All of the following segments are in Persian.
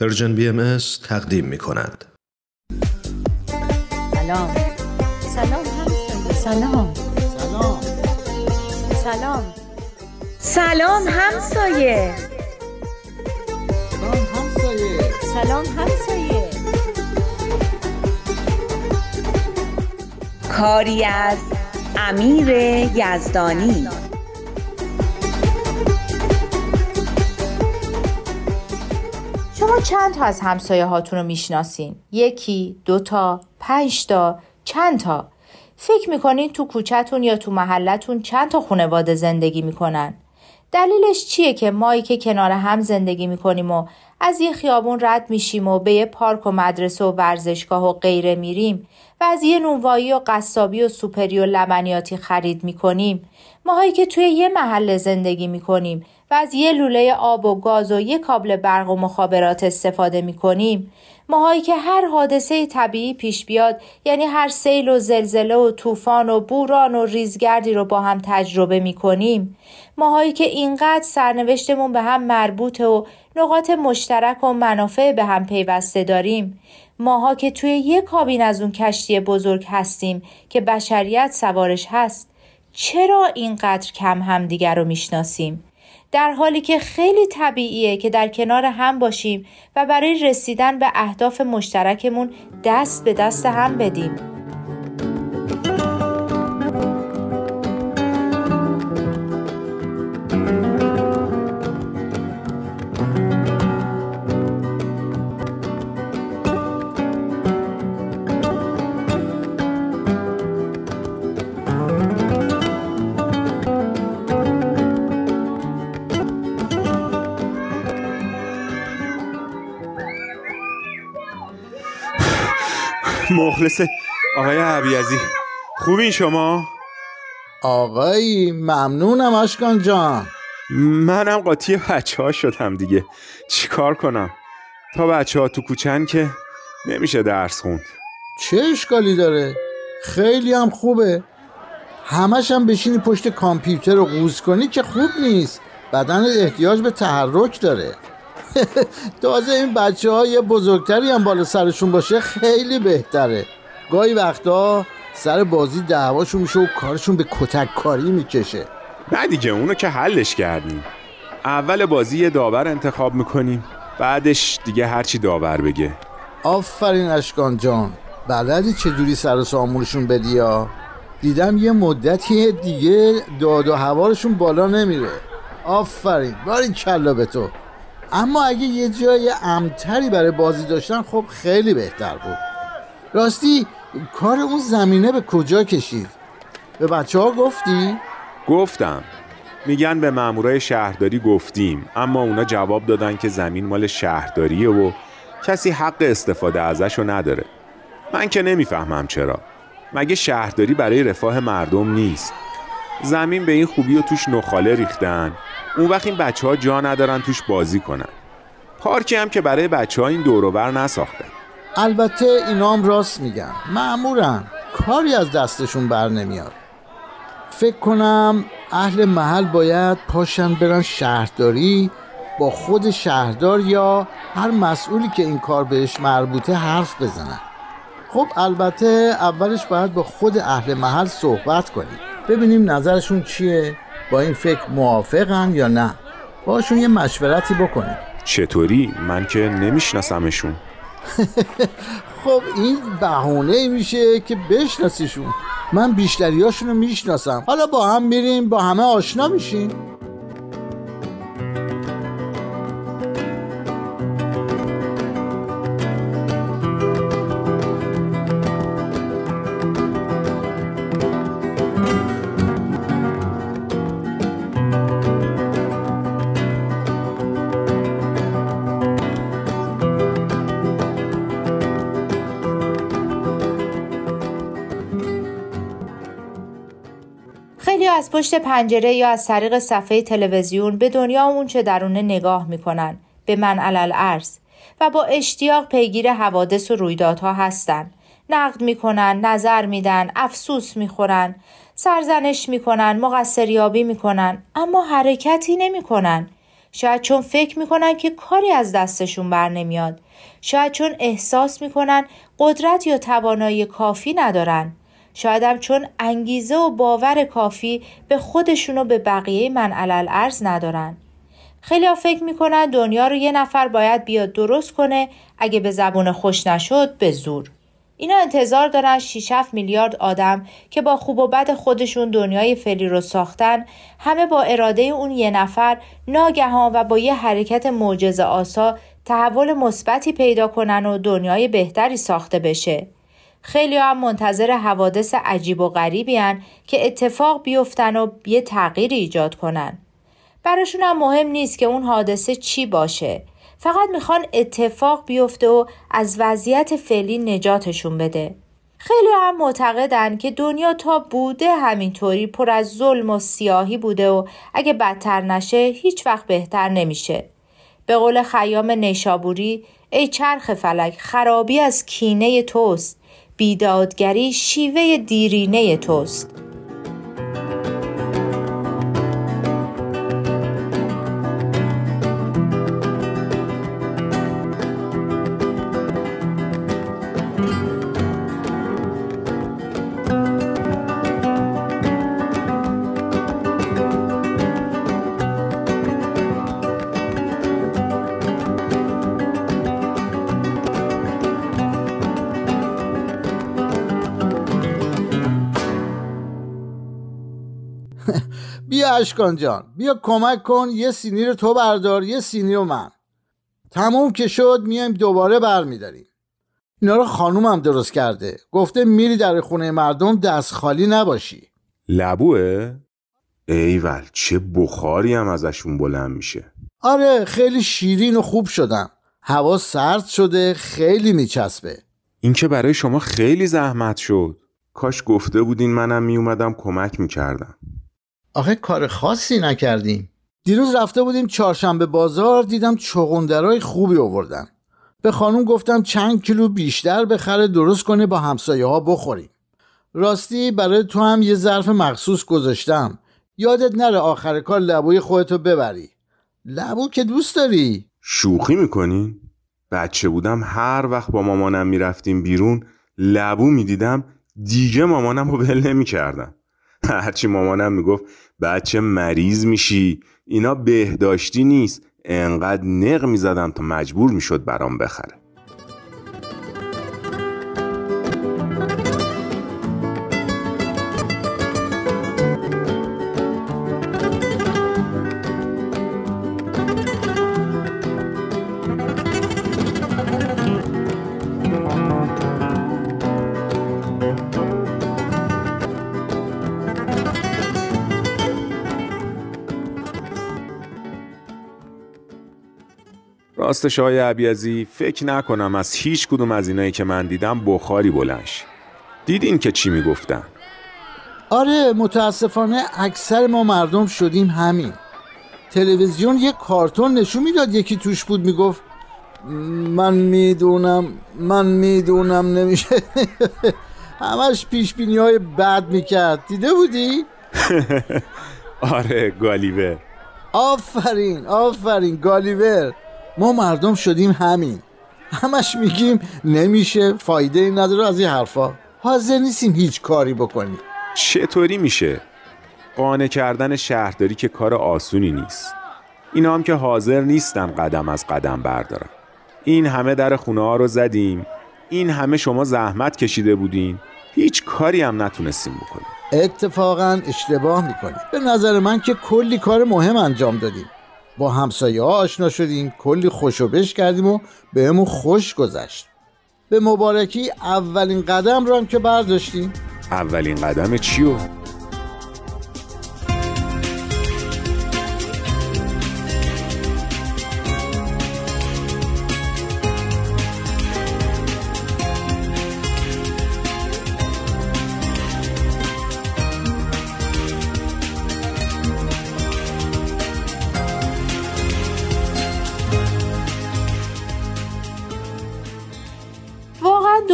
پرژن بی ام تقدیم می کند. سلام سلام. سلام. سلام. سلام. سلام همسایه. سلام همسایه. سلام همسایه. کاری از امیر یزدانی. شما چند تا از همسایه هاتون رو می‌شناسین؟ یکی، دوتا، پنج تا، چند تا؟ فکر می‌کنین تو کوچهتون یا تو محلتون چند تا خانواده زندگی می‌کنن؟ دلیلش چیه که مایی که کنار هم زندگی می‌کنیم و از یه خیابون رد میشیم و به یه پارک و مدرسه و ورزشگاه و غیره میریم و از یه نونوایی و قصابی و سوپری و لبنیاتی خرید می‌کنیم ماهایی که توی یه محله زندگی می‌کنیم و از یه لوله آب و گاز و یه کابل برق و مخابرات استفاده می‌کنیم. ماهایی که هر حادثه طبیعی پیش بیاد یعنی هر سیل و زلزله و طوفان و بوران و ریزگردی رو با هم تجربه می‌کنیم. ماهایی که اینقدر سرنوشتمون به هم مربوطه و نقاط مشترک و منافع به هم پیوسته داریم. ماها که توی یه کابین از اون کشتی بزرگ هستیم که بشریت سوارش هست. چرا اینقدر کم همدیگر رو می‌شناسیم؟ در حالی که خیلی طبیعیه که در کنار هم باشیم و برای رسیدن به اهداف مشترکمون دست به دست هم بدیم. مخلص آقای عبیزی خوبین شما؟ آقایی ممنونم اشکان جان. منم قاطی بچه ها شدم دیگه. چیکار کنم؟ تا بچه ها تو کوچن که نمیشه درس خوند. چه اشکالی داره؟ خیلی هم خوبه. همش هم بشینی پشت کامپیوتر رو قوز کنی که خوب نیست. بدن احتیاج به تحرک داره. تازه این بچه ها یه بزرگتری هم بالا سرشون باشه خیلی بهتره. گاهی وقتا سر بازی دعواشون میشه و کارشون به کتک کاری می‌کشه. نه دیگه اونو که حلش کردیم. اول بازی یه داور انتخاب می‌کنیم بعدش دیگه هرچی داور بگه. آفرین اشکان جان. بلدی چجوری سر و سامونشون بدی یا؟ دیدم یه مدتی دیگه داد و هوارشون بالا نمیره. آفرین. باری کلا به تو. اما اگه یه جای امتری برای بازی داشتن خب خیلی بهتر بود. راستی کار اون زمینه به کجا کشید؟ به بچه ها گفتی؟ گفتم. میگن به مامورای شهرداری گفتیم اما اونا جواب دادن که زمین مال شهرداریه و کسی حق استفاده ازشو نداره. من که نمی‌فهمم چرا. مگه شهرداری برای رفاه مردم نیست؟ زمین به این خوبی و توش نخاله ریختن؟ اون وقت این بچه ها جا ندارن توش بازی کنن. پارکی هم که برای بچه ها این دوروبر نساختن. البته اینا هم راست میگن. معمورن کاری از دستشون بر نمیاد. فکر کنم اهل محل باید پاشن برن شهرداری با خود شهردار یا هر مسئولی که این کار بهش مربوطه حرف بزنن. خب البته اولش باید با خود اهل محل صحبت کنیم. ببینیم نظرشون چیه؟ با این فکر موافقن یا نه؟ باشون یه مشورتی بکنیم. چطوری؟ من که نمیشناسمشون. خب این بهونه میشه که بشناسیشون. من بیشتریاشون رو می‌شناسم. حالا با هم میریم با همه آشنا میشیم. پشت پنجره یا از طریق صفحه تلویزیون به دنیا اون چه درونه نگاه می‌کنن. به من علل ارز و با اشتیاق پیگیر حوادث و رویدادها هستن. نقد می‌کنن نظر میدن افسوس می‌خورن سرزنش می‌کنن مقصریابی می‌کنن. اما حرکتی نمی‌کنن. شاید چون فکر می‌کنن که کاری از دستشون بر نمیاد. شاید چون احساس می‌کنن قدرت یا توانایی کافی ندارن. شاید هم چون انگیزه و باور کافی به خودشون و به بقیه من علل ارز ندارن. خیلی ها فکر می‌کنن دنیا رو یه نفر باید بیاد درست کنه اگه به زبون خوش نشد به زور. اینا انتظار دارن 6 میلیارد آدم که با خوب و بد خودشون دنیای فعلی رو ساختن همه با اراده اون یه نفر ناگهان و با یه حرکت معجزه آسا تحول مثبتی پیدا کنن و دنیای بهتری ساخته بشه. خیلی هم منتظر حوادث عجیب و غریبی که اتفاق بیفتن و یه تغییری ایجاد کنن. براشون هم مهم نیست که اون حادثه چی باشه. فقط می‌خوان اتفاق بیفته و از وضعیت فعلی نجاتشون بده. خیلی هم معتقدن که دنیا تا بوده همینطوری پر از ظلم و سیاهی بوده و اگه بدتر نشه هیچ وقت بهتر نمیشه. به قول خیام نیشابوری ای چرخ فلک خرابی از کینه توست بیدادگری شیوه دیرینه توست. بیا اشکان جان بیا کمک کن یه سینی رو تو بردار یه سینی رو من. تموم که شد میایم دوباره برمیداریم. اینا رو خانومم درست کرده. گفته میری در خونه مردم دست خالی نباشی. لبوه؟ ایول چه بخاری هم ازشون بلند میشه. آره خیلی شیرین و خوب شدم. هوا سرد شده خیلی میچسبه. این که برای شما خیلی زحمت شد. کاش گفته بودین منم میومدم کمک می‌کردم. آخه کار خاصی نکردیم. دیروز رفته بودیم چهارشنبه بازار دیدم چغندرای خوبی آوردن. به خانم گفتم چند کیلو بیشتر بخره درست کنه با همسایه ها بخوریم. راستی برای تو هم یه ظرف مخصوص گذاشتم. یادت نره آخر کار لبوی خودتو ببری. لبو که دوست داری؟ شوخی می‌کنین؟ بچه بودم هر وقت با مامانم می‌رفتیم بیرون لبو می‌دیدم دیگه مامانم رو ول نمی‌کردم. هرچی مامانم می‌گفت بچه مریض میشی. اینا بهداشتی نیست. انقدر نق می‌زدم تا مجبور می‌شد برام بخره. راستش های عبیزی فکر نکنم از هیچ کدوم از اینایی که من دیدم بخاری بلنش. دیدین که چی می‌گفتن؟ آره متاسفانه اکثر ما مردم شدیم همین. تلویزیون یه کارتون نشون می‌داد یکی توش بود می‌گفت من می‌دونم من می‌دونم نمیشه. همش پیش بینی های بد می‌کرد. دیده بودی؟ آره گالیور. آفرین آفرین گالیور. ما مردم شدیم همین. همش میگیم نمیشه فایده ای نداره از این حرفا. حاضر نیستیم هیچ کاری بکنیم. چطوری میشه؟ قانع کردن شهرداری که کار آسونی نیست. اینا هم که حاضر نیستن قدم از قدم بردارن. این همه در خونه ها رو زدیم. این همه شما زحمت کشیده بودین. هیچ کاری هم نتونستیم بکنیم. اتفاقا اشتباه می‌کنیم. به نظر من که کلی کار مهم انجام دادیم. با همسایه ها آشنا شدیم. کلی خوشو کردیم و بهمون خوش گذشت. به مبارکی اولین قدم رو هم که برداشتیم. اولین قدم چیو؟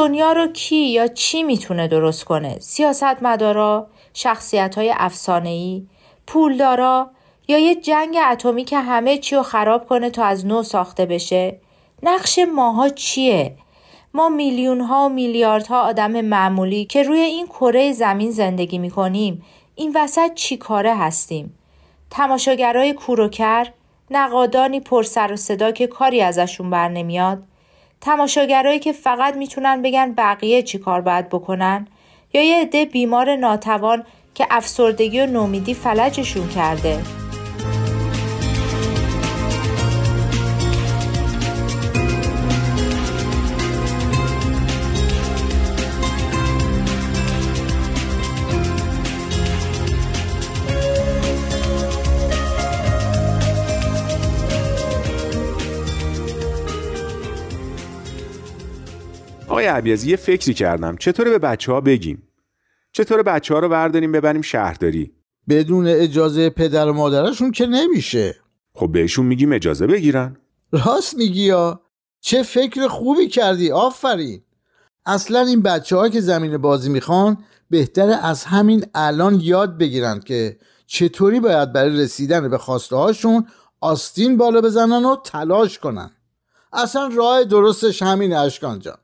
دنیا رو کی یا چی می‌تونه درست کنه؟ سیاستمدارا، شخصیت های افسانه‌ای، پولدارا یا یه جنگ اتمی که همه چی رو خراب کنه تا از نو ساخته بشه؟ نقش ماها چیه؟ ما میلیون ها و میلیاردها آدم معمولی که روی این کره زمین زندگی می‌کنیم این وسط چی کاره هستیم؟ تماشاگرای کوروکر نقادانی پر سر و صدا که کاری ازشون بر نمیاد؟ تماشاگرایی که فقط می‌تونن بگن بقیه چی کار باید بکنن؟ یا یه عده بیمار ناتوان که افسردگی و نومیدی فلجشون کرده؟ آقای عبیزی یه فکری کردم. چطوره به بچه ها بگیم؟ چطور بچه ها رو برداریم ببریم شهرداری؟ بدون اجازه پدر و مادرشون که نمیشه. خب بهشون میگیم اجازه بگیرن. راست میگی یا؟ چه فکر خوبی کردی آفرین. اصلا این بچه ها که زمین بازی می‌خوان بهتره از همین الان یاد بگیرن که چطوری باید برای رسیدن به خواسته هاشون آستین بالا بزنن و تلاش کنن. اصلا راه درستش همین اشکان جان.